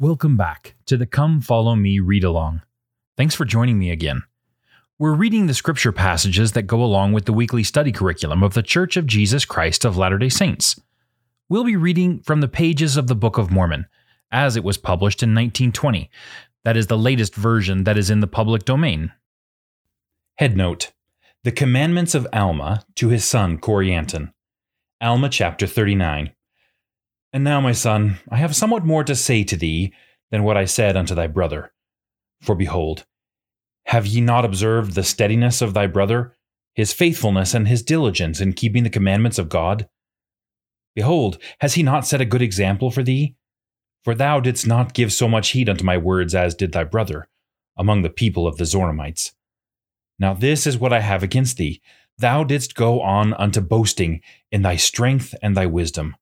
Welcome back to the Come Follow Me read along. Thanks for joining me again. We're reading the scripture passages that go along with the weekly study curriculum of the Church of Jesus Christ of Latter day Saints. We'll be reading from the pages of the Book of Mormon, as it was published in 1920. That is the latest version that is in the public domain. Headnote The Commandments of Alma to his son Corianton. Alma chapter 39. And now, my son, I have somewhat more to say to thee than what I said unto thy brother. For behold, have ye not observed the steadiness of thy brother, his faithfulness and his diligence in keeping the commandments of God? Behold, has he not set a good example for thee? For thou didst not give so much heed unto my words as did thy brother, among the people of the Zoramites. Now this is what I have against thee. Thou didst go on unto boasting in thy strength and thy wisdom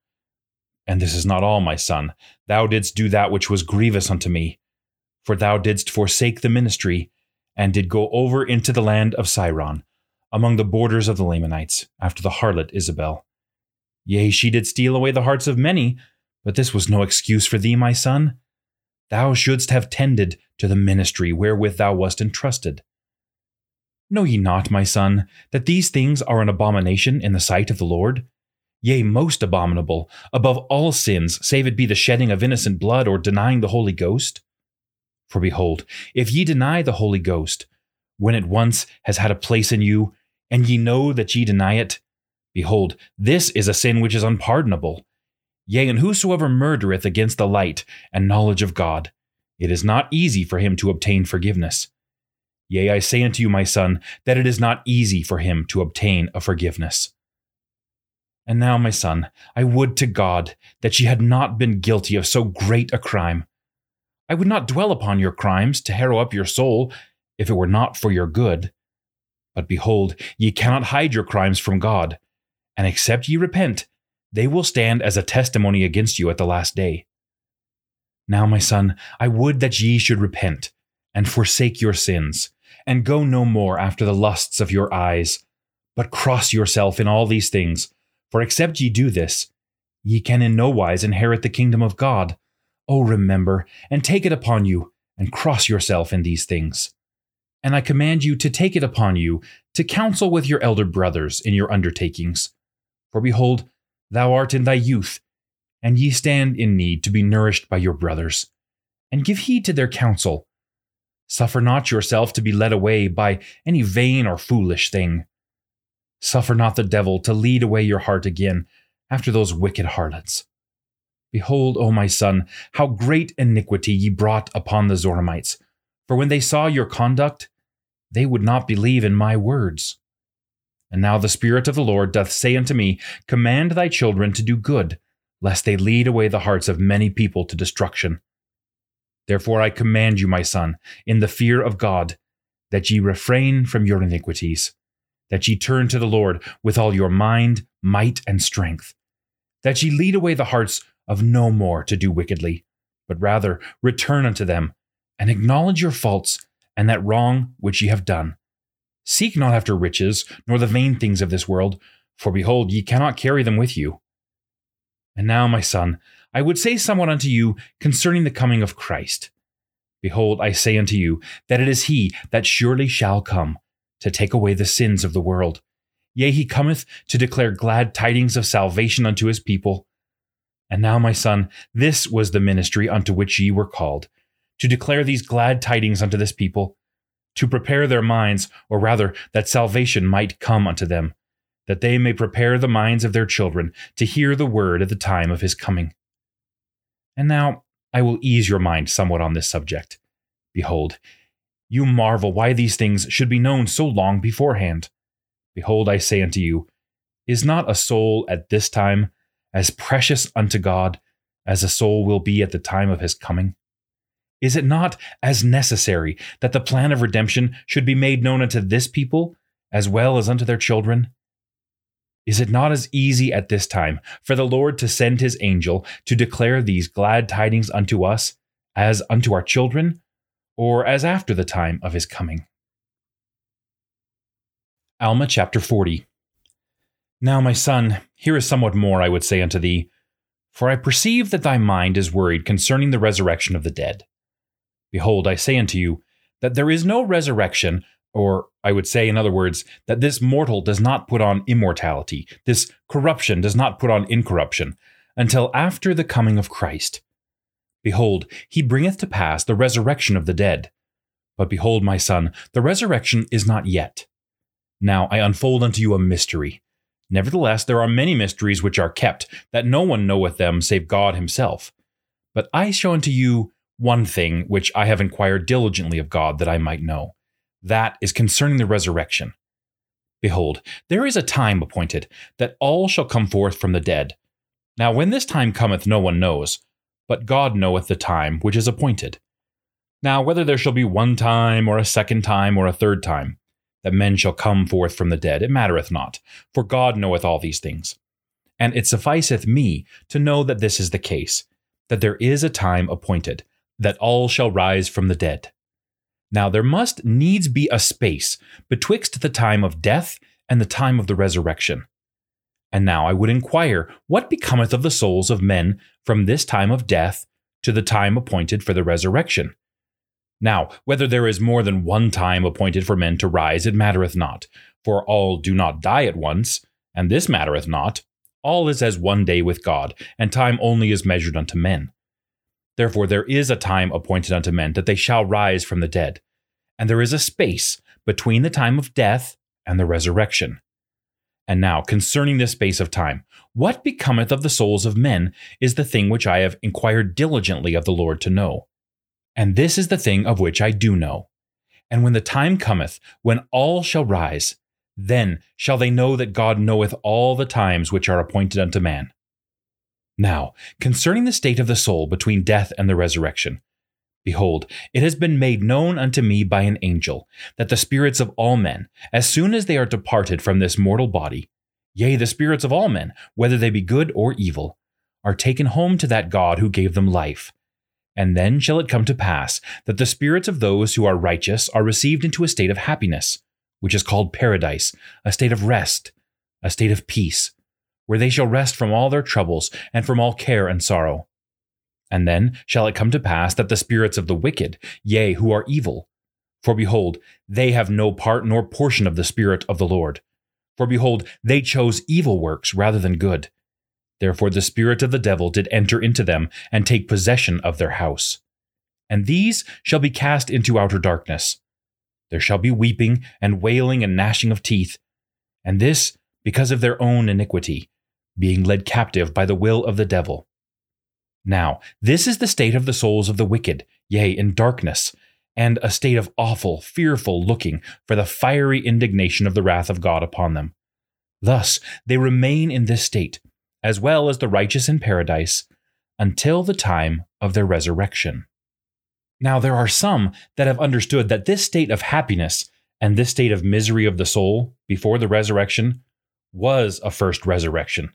and this is not all, my son. Thou didst do that which was grievous unto me. For thou didst forsake the ministry, and did go over into the land of Siron, among the borders of the Lamanites, after the harlot Isabel. Yea, she did steal away the hearts of many, but this was no excuse for thee, my son. Thou shouldst have tended to the ministry wherewith thou wast entrusted. Know ye not, my son, that these things are an abomination in the sight of the Lord? Yea, most abominable, above all sins, save it be the shedding of innocent blood or denying the Holy Ghost? For behold, if ye deny the Holy Ghost, when it once has had a place in you, and ye know that ye deny it, behold, this is a sin which is unpardonable. Yea, and whosoever murdereth against the light and knowledge of God, it is not easy for him to obtain forgiveness. Yea, I say unto you, my son, that it is not easy for him to obtain a forgiveness. And now, my son, I would to God that ye had not been guilty of so great a crime. I would not dwell upon your crimes to harrow up your soul, if it were not for your good. But behold, ye cannot hide your crimes from God, and except ye repent, they will stand as a testimony against you at the last day. Now, my son, I would that ye should repent, and forsake your sins, and go no more after the lusts of your eyes, but cross yourself in all these things for except ye do this, ye can in no wise inherit the kingdom of God. O remember, and take it upon you, and cross yourself in these things. And I command you to take it upon you to counsel with your elder brothers in your undertakings. For behold, thou art in thy youth, and ye stand in need to be nourished by your brothers. And give heed to their counsel. Suffer not yourself to be led away by any vain or foolish thing Suffer not the devil to lead away your heart again after those wicked harlots. Behold, O my son, how great iniquity ye brought upon the Zoramites. For when they saw your conduct, they would not believe in my words. And now the Spirit of the Lord doth say unto me, Command thy children to do good, lest they lead away the hearts of many people to destruction. Therefore I command you, my son, in the fear of God, that ye refrain from your iniquities that ye turn to the Lord with all your mind, might, and strength, that ye lead away the hearts of no more to do wickedly, but rather return unto them, and acknowledge your faults and that wrong which ye have done. Seek not after riches, nor the vain things of this world, for behold, ye cannot carry them with you. And now, my son, I would say somewhat unto you concerning the coming of Christ. Behold, I say unto you that it is he that surely shall come to take away the sins of the world. Yea, he cometh to declare glad tidings of salvation unto his people. And now, my son, this was the ministry unto which ye were called, to declare these glad tidings unto this people, to prepare their minds, or rather, that salvation might come unto them, that they may prepare the minds of their children to hear the word at the time of his coming. And now I will ease your mind somewhat on this subject. Behold, you marvel why these things should be known so long beforehand. Behold, I say unto you, is not a soul at this time as precious unto God as a soul will be at the time of his coming? Is it not as necessary that the plan of redemption should be made known unto this people as well as unto their children? Is it not as easy at this time for the Lord to send his angel to declare these glad tidings unto us as unto our children? Or as after the time of his coming. Alma chapter 40 Now, my son, here is somewhat more I would say unto thee. For I perceive that thy mind is worried concerning the resurrection of the dead. Behold, I say unto you, that there is no resurrection, or I would say, in other words, that this mortal does not put on immortality, this corruption does not put on incorruption, until after the coming of Christ. Behold, he bringeth to pass the resurrection of the dead. But behold, my son, the resurrection is not yet. Now I unfold unto you a mystery. Nevertheless, there are many mysteries which are kept, that no one knoweth them save God himself. But I show unto you one thing which I have inquired diligently of God that I might know. That is concerning the resurrection. Behold, there is a time appointed that all shall come forth from the dead. Now, when this time cometh, no one knows, but God knoweth the time which is appointed. Now, whether there shall be one time, or a second time, or a third time, that men shall come forth from the dead, it mattereth not, for God knoweth all these things. And it sufficeth me to know that this is the case, that there is a time appointed, that all shall rise from the dead. Now there must needs be a space betwixt the time of death and the time of the resurrection. And now I would inquire, what becometh of the souls of men from this time of death to the time appointed for the resurrection? Now, whether there is more than one time appointed for men to rise, it mattereth not, for all do not die at once, and this mattereth not. All is as one day with God, and time only is measured unto men. Therefore, there is a time appointed unto men that they shall rise from the dead, and there is a space between the time of death and the resurrection. And now, concerning this space of time, what becometh of the souls of men is the thing which I have inquired diligently of the Lord to know. And this is the thing of which I do know. And when the time cometh, when all shall rise, then shall they know that God knoweth all the times which are appointed unto man. Now, concerning the state of the soul between death and the resurrection, behold, it has been made known unto me by an angel, that the spirits of all men, as soon as they are departed from this mortal body, yea, the spirits of all men, whether they be good or evil, are taken home to that God who gave them life and then shall it come to pass that the spirits of those who are righteous are received into a state of happiness, which is called paradise, a state of rest, a state of peace, where they shall rest from all their troubles and from all care and sorrow. And then shall it come to pass that the spirits of the wicked, yea, who are evil, for behold, they have no part nor portion of the Spirit of the Lord. For behold, they chose evil works rather than good Therefore the spirit of the devil did enter into them and take possession of their house. And these shall be cast into outer darkness. There shall be weeping and wailing and gnashing of teeth. And this because of their own iniquity, being led captive by the will of the devil. Now, this is the state of the souls of the wicked, yea, in darkness, and a state of awful, fearful looking for the fiery indignation of the wrath of God upon them. Thus they remain in this state as well as the righteous in paradise, until the time of their resurrection. Now, there are some that have understood that this state of happiness and this state of misery of the soul before the resurrection was a first resurrection.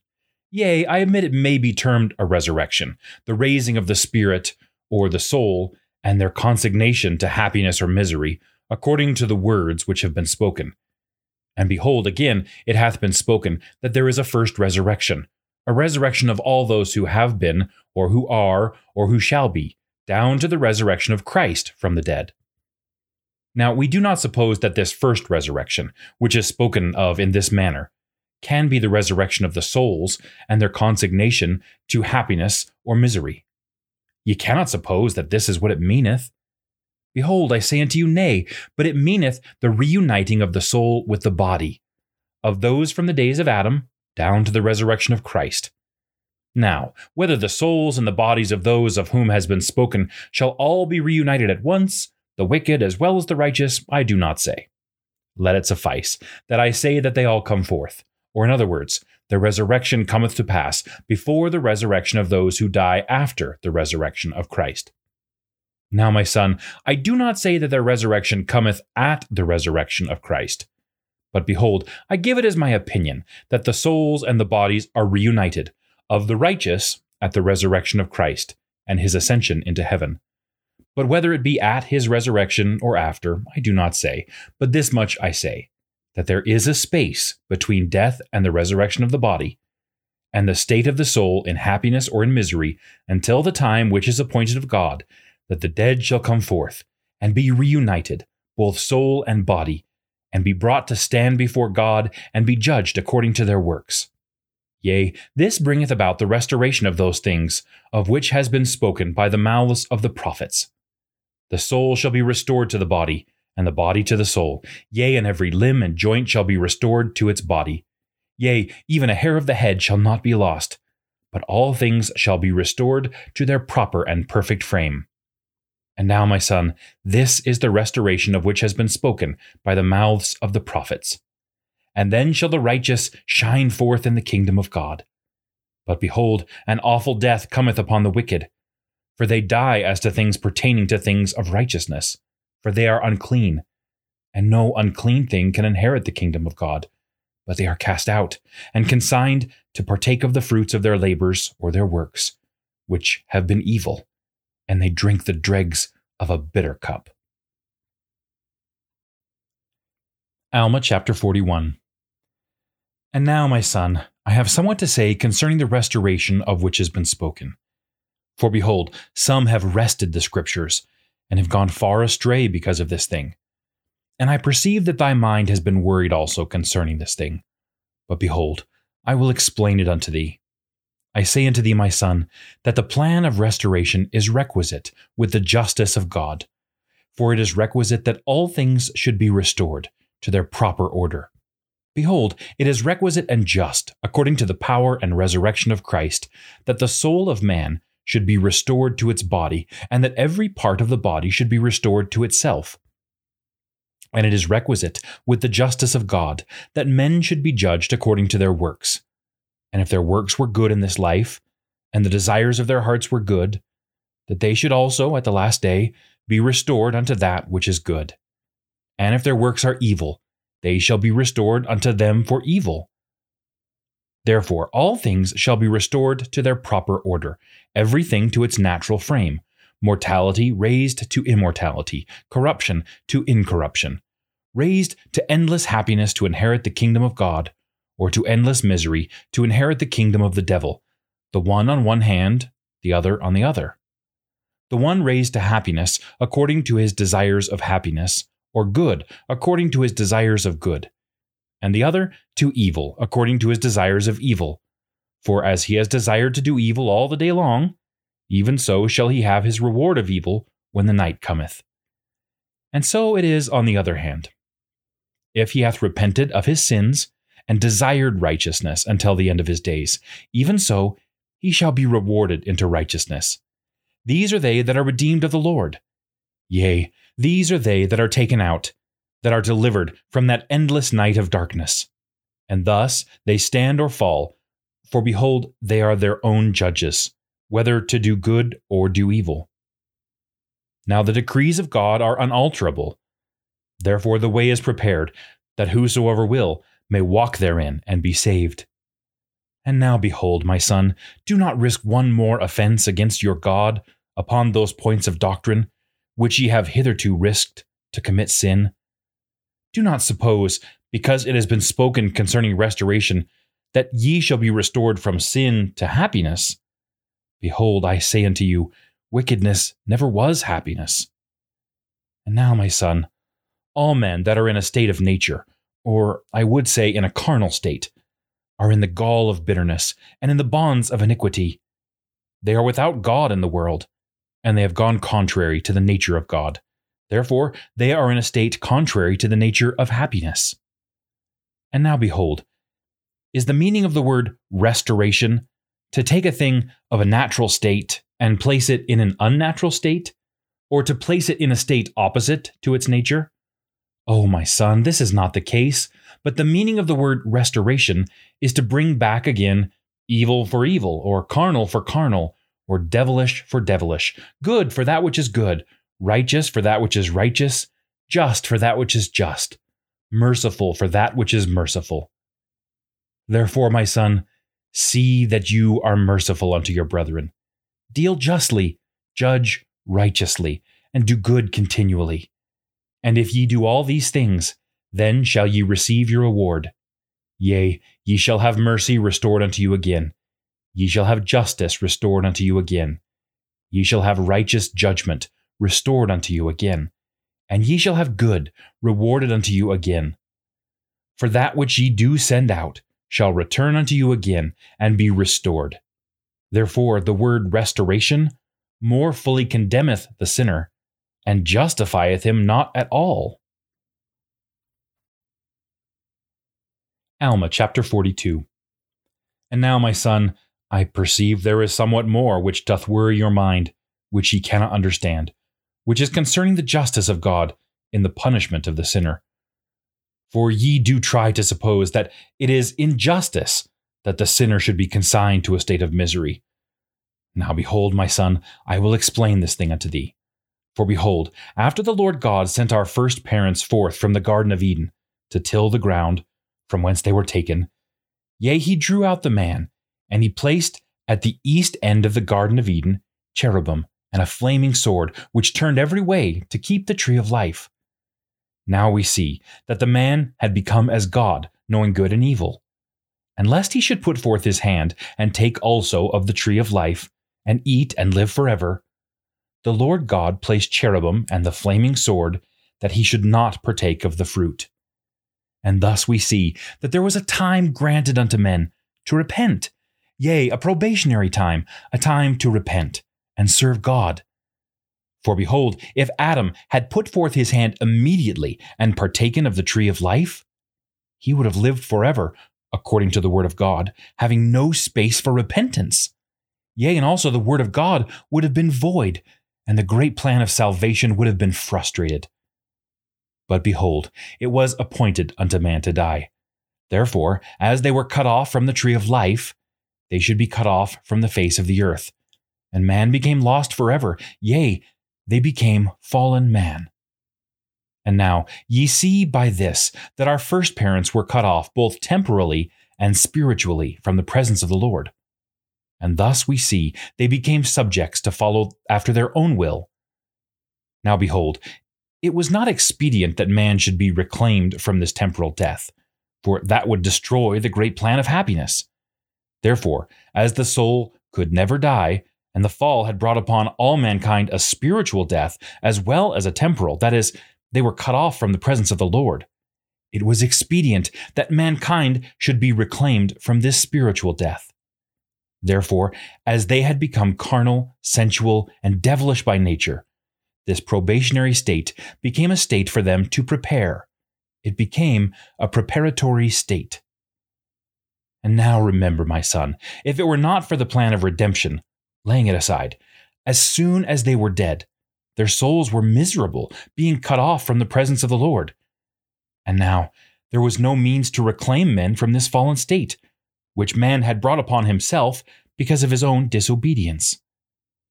Yea, I admit it may be termed a resurrection, the raising of the spirit or the soul, and their consignation to happiness or misery, according to the words which have been spoken. And behold, again, it hath been spoken that there is a first resurrection, a resurrection of all those who have been, or who are, or who shall be, down to the resurrection of Christ from the dead. Now, we do not suppose that this first resurrection, which is spoken of in this manner, can be the resurrection of the souls and their consignation to happiness or misery. Ye cannot suppose that this is what it meaneth. Behold, I say unto you, Nay, but it meaneth the reuniting of the soul with the body, of those from the days of Adam down to the resurrection of Christ. Now, whether the souls and the bodies of those of whom has been spoken shall all be reunited at once, the wicked as well as the righteous, I do not say. Let it suffice that I say that they all come forth, or in other words, the resurrection cometh to pass before the resurrection of those who die after the resurrection of Christ. Now, my son, I do not say that their resurrection cometh at the resurrection of Christ. But behold, I give it as my opinion that the souls and the bodies are reunited, of the righteous at the resurrection of Christ and his ascension into heaven. But whether it be at his resurrection or after, I do not say, but this much I say that there is a space between death and the resurrection of the body, and the state of the soul in happiness or in misery, until the time which is appointed of God, that the dead shall come forth, and be reunited, both soul and body, and be brought to stand before God, and be judged according to their works. Yea, this bringeth about the restoration of those things, of which has been spoken by the mouths of the prophets. The soul shall be restored to the body, and the body to the soul. Yea, and every limb and joint shall be restored to its body. Yea, even a hair of the head shall not be lost, but all things shall be restored to their proper and perfect frame. And now, my son, this is the restoration of which has been spoken by the mouths of the prophets. And then shall the righteous shine forth in the kingdom of God. But behold, an awful death cometh upon the wicked, for they die as to things pertaining to things of righteousness, for they are unclean. And no unclean thing can inherit the kingdom of God, but they are cast out, and consigned to partake of the fruits of their labors or their works, which have been evil and they drink the dregs of a bitter cup. Alma chapter 41 And now, my son, I have somewhat to say concerning the restoration of which has been spoken. For behold, some have wrested the scriptures, and have gone far astray because of this thing. And I perceive that thy mind has been worried also concerning this thing. But behold, I will explain it unto thee. I say unto thee, my son, that the plan of restoration is requisite with the justice of God. For it is requisite that all things should be restored to their proper order. Behold, it is requisite and just, according to the power and resurrection of Christ, that the soul of man should be restored to its body, and that every part of the body should be restored to itself. And it is requisite, with the justice of God, that men should be judged according to their works and if their works were good in this life, and the desires of their hearts were good, that they should also, at the last day, be restored unto that which is good. And if their works are evil, they shall be restored unto them for evil. Therefore, all things shall be restored to their proper order, everything to its natural frame, mortality raised to immortality, corruption to incorruption, raised to endless happiness to inherit the kingdom of God, or to endless misery to inherit the kingdom of the devil, the one on one hand, the other on the other. The one raised to happiness according to his desires of happiness, or good according to his desires of good, and the other to evil according to his desires of evil. For as he has desired to do evil all the day long, even so shall he have his reward of evil when the night cometh. And so it is on the other hand. If he hath repented of his sins and desired righteousness until the end of his days. Even so, he shall be rewarded into righteousness. These are they that are redeemed of the Lord. Yea, these are they that are taken out, that are delivered from that endless night of darkness. And thus they stand or fall, for behold, they are their own judges, whether to do good or do evil. Now the decrees of God are unalterable. Therefore the way is prepared, that whosoever will may walk therein and be saved. And now behold, my son, do not risk one more offense against your God upon those points of doctrine which ye have hitherto risked to commit sin. Do not suppose, because it has been spoken concerning restoration, that ye shall be restored from sin to happiness. Behold, I say unto you, wickedness never was happiness. And now, my son, all men that are in a state of nature, or I would say in a carnal state, are in the gall of bitterness and in the bonds of iniquity. They are without God in the world, and they have gone contrary to the nature of God. Therefore, they are in a state contrary to the nature of happiness. And now behold, is the meaning of the word restoration to take a thing of a natural state and place it in an unnatural state, or to place it in a state opposite to its nature? Oh, my son, this is not the case, but the meaning of the word restoration is to bring back again evil for evil, or carnal for carnal, or devilish for devilish, good for that which is good, righteous for that which is righteous, just for that which is just, merciful for that which is merciful. Therefore, my son, see that you are merciful unto your brethren. Deal justly, judge righteously, and do good continually. And if ye do all these things, then shall ye receive your reward. Yea, ye shall have mercy restored unto you again, ye shall have justice restored unto you again. Ye shall have righteous judgment restored unto you again. And ye shall have good rewarded unto you again. For that which ye do send out shall return unto you again and be restored. Therefore, the word restoration more fully condemneth the sinner, and justifieth him not at all. Alma chapter 42. And now, my son, I perceive there is somewhat more which doth worry your mind, which ye cannot understand, which is concerning the justice of God in the punishment of the sinner. For ye do try to suppose that it is injustice that the sinner should be consigned to a state of misery. Now behold, my son, I will explain this thing unto thee. For behold, after the Lord God sent our first parents forth from the Garden of Eden to till the ground from whence they were taken, yea, he drew out the man, and he placed at the east end of the Garden of Eden cherubim and a flaming sword, which turned every way to keep the tree of life. Now we see that the man had become as God, knowing good and evil. And lest he should put forth his hand and take also of the tree of life, and eat and live forever, the Lord God placed cherubim and the flaming sword that he should not partake of the fruit. And thus we see that there was a time granted unto men to repent, yea, a probationary time, a time to repent and serve God. For behold, if Adam had put forth his hand immediately and partaken of the tree of life, he would have lived forever, according to the word of God, having no space for repentance. Yea, and also the word of God would have been void, and the great plan of salvation would have been frustrated. But behold, it was appointed unto man to die. Therefore, as they were cut off from the tree of life, they should be cut off from the face of the earth. And man became lost forever, yea, they became fallen man. And now ye see by this that our first parents were cut off both temporally and spiritually from the presence of the Lord. And thus we see they became subjects to follow after their own will. Now behold, it was not expedient that man should be reclaimed from this temporal death, for that would destroy the great plan of happiness. Therefore, as the soul could never die, and the fall had brought upon all mankind a spiritual death as well as a temporal, that is, they were cut off from the presence of the Lord. It was expedient that mankind should be reclaimed from this spiritual death. Therefore, as they had become carnal, sensual, and devilish by nature, this probationary state became a state for them to prepare. It became a preparatory state. And now remember, my son, if it were not for the plan of redemption, laying it aside. As soon as they were dead, their souls were miserable, being cut off from the presence of the Lord. And now there was no means to reclaim men from this fallen state, which man had brought upon himself because of his own disobedience.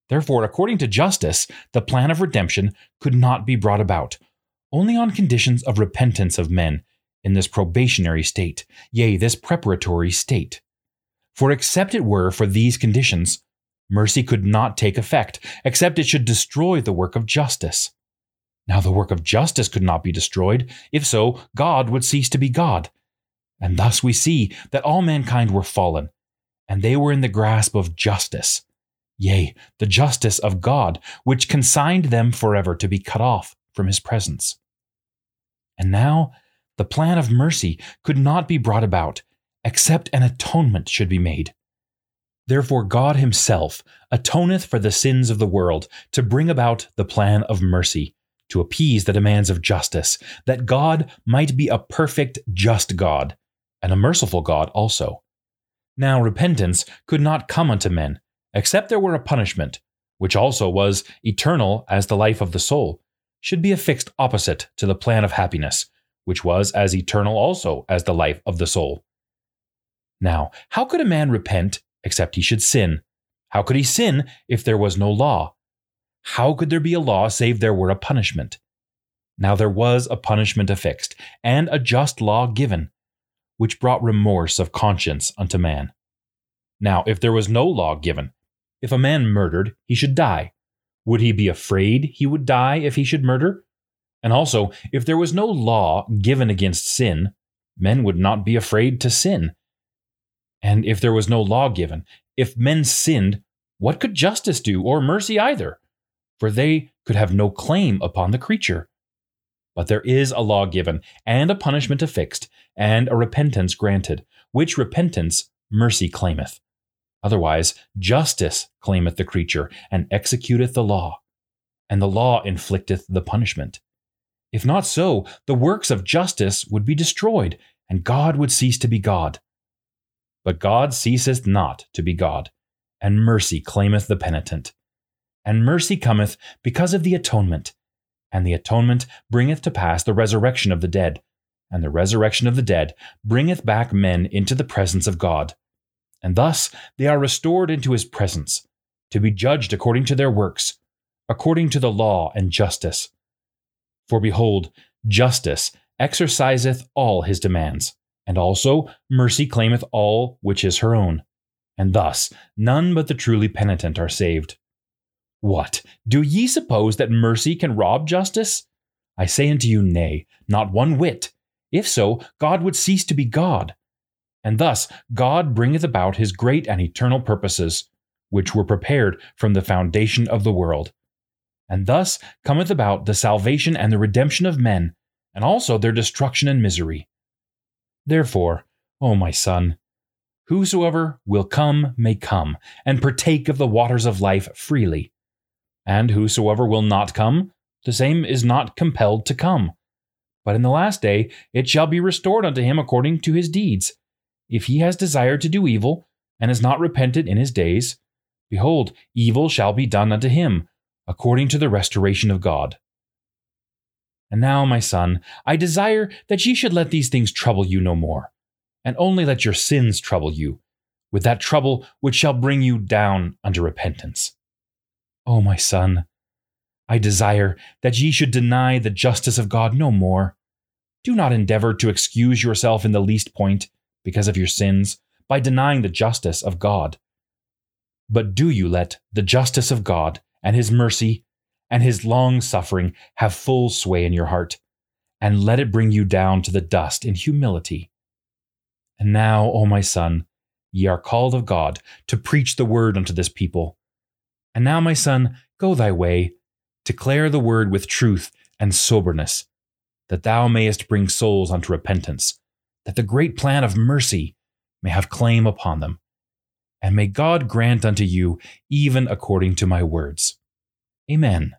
Therefore, according to justice, the plan of redemption could not be brought about, only on conditions of repentance of men in this probationary state, yea, this preparatory state. For except it were for these conditions, Mercy could not take effect, except it should destroy the work of justice. Now, the work of justice could not be destroyed. If so, God would cease to be God. And thus we see that all mankind were fallen, and they were in the grasp of justice. Yea, the justice of God, which consigned them forever to be cut off from his presence. And now, the plan of mercy could not be brought about, except an atonement should be made. Therefore, God Himself atoneth for the sins of the world to bring about the plan of mercy, to appease the demands of justice, that God might be a perfect, just God, and a merciful God also. Now, repentance could not come unto men, except there were a punishment, which also was eternal as the life of the soul, should be affixed opposite to the plan of happiness, which was as eternal also as the life of the soul. Now, how could a man repent except he should sin. How could he sin if there was no law? How could there be a law save there were a punishment? Now there was a punishment affixed, and a just law given, which brought remorse of conscience unto man. Now, if there was no law given, if a man murdered, he should die. Would he be afraid he would die if he should murder? And also, if there was no law given against sin, men would not be afraid to sin. And if there was no law given, if men sinned, what could justice do, or mercy either? For they could have no claim upon the creature. But there is a law given, and a punishment affixed, and a repentance granted, which repentance mercy claimeth. Otherwise, justice claimeth the creature, and executeth the law, and the law inflicteth the punishment. If not so, the works of justice would be destroyed, and God would cease to be God. But God ceaseth not to be God, and mercy claimeth the penitent. And mercy cometh because of the atonement, and the atonement bringeth to pass the resurrection of the dead, and the resurrection of the dead bringeth back men into the presence of God. And thus they are restored into his presence, to be judged according to their works, according to the law and justice. For behold, justice exerciseth all his demands, and also mercy claimeth all which is her own. And thus none but the truly penitent are saved. What? Do ye suppose that mercy can rob justice? I say unto you, Nay, not one whit. If so, God would cease to be God. And thus God bringeth about his great and eternal purposes, which were prepared from the foundation of the world. And thus cometh about the salvation and the redemption of men, and also their destruction and misery. Therefore, O my son, whosoever will come may come, and partake of the waters of life freely. And whosoever will not come, the same is not compelled to come. But in the last day it shall be restored unto him according to his deeds. If he has desired to do evil, and has not repented in his days, behold, evil shall be done unto him, according to the restoration of God. And now, my son, I desire that ye should let these things trouble you no more, and only let your sins trouble you, with that trouble which shall bring you down unto repentance. O my son, I desire that ye should deny the justice of God no more. Do not endeavor to excuse yourself in the least point because of your sins by denying the justice of God. But do you let the justice of God and his mercy and his long suffering have full sway in your heart, and let it bring you down to the dust in humility. And now, O my son, ye are called of God to preach the word unto this people. And now, my son, go thy way Declare the word with truth and soberness, that thou mayest bring souls unto repentance, that the great plan of mercy may have claim upon them. And may God grant unto you even according to my words. Amen.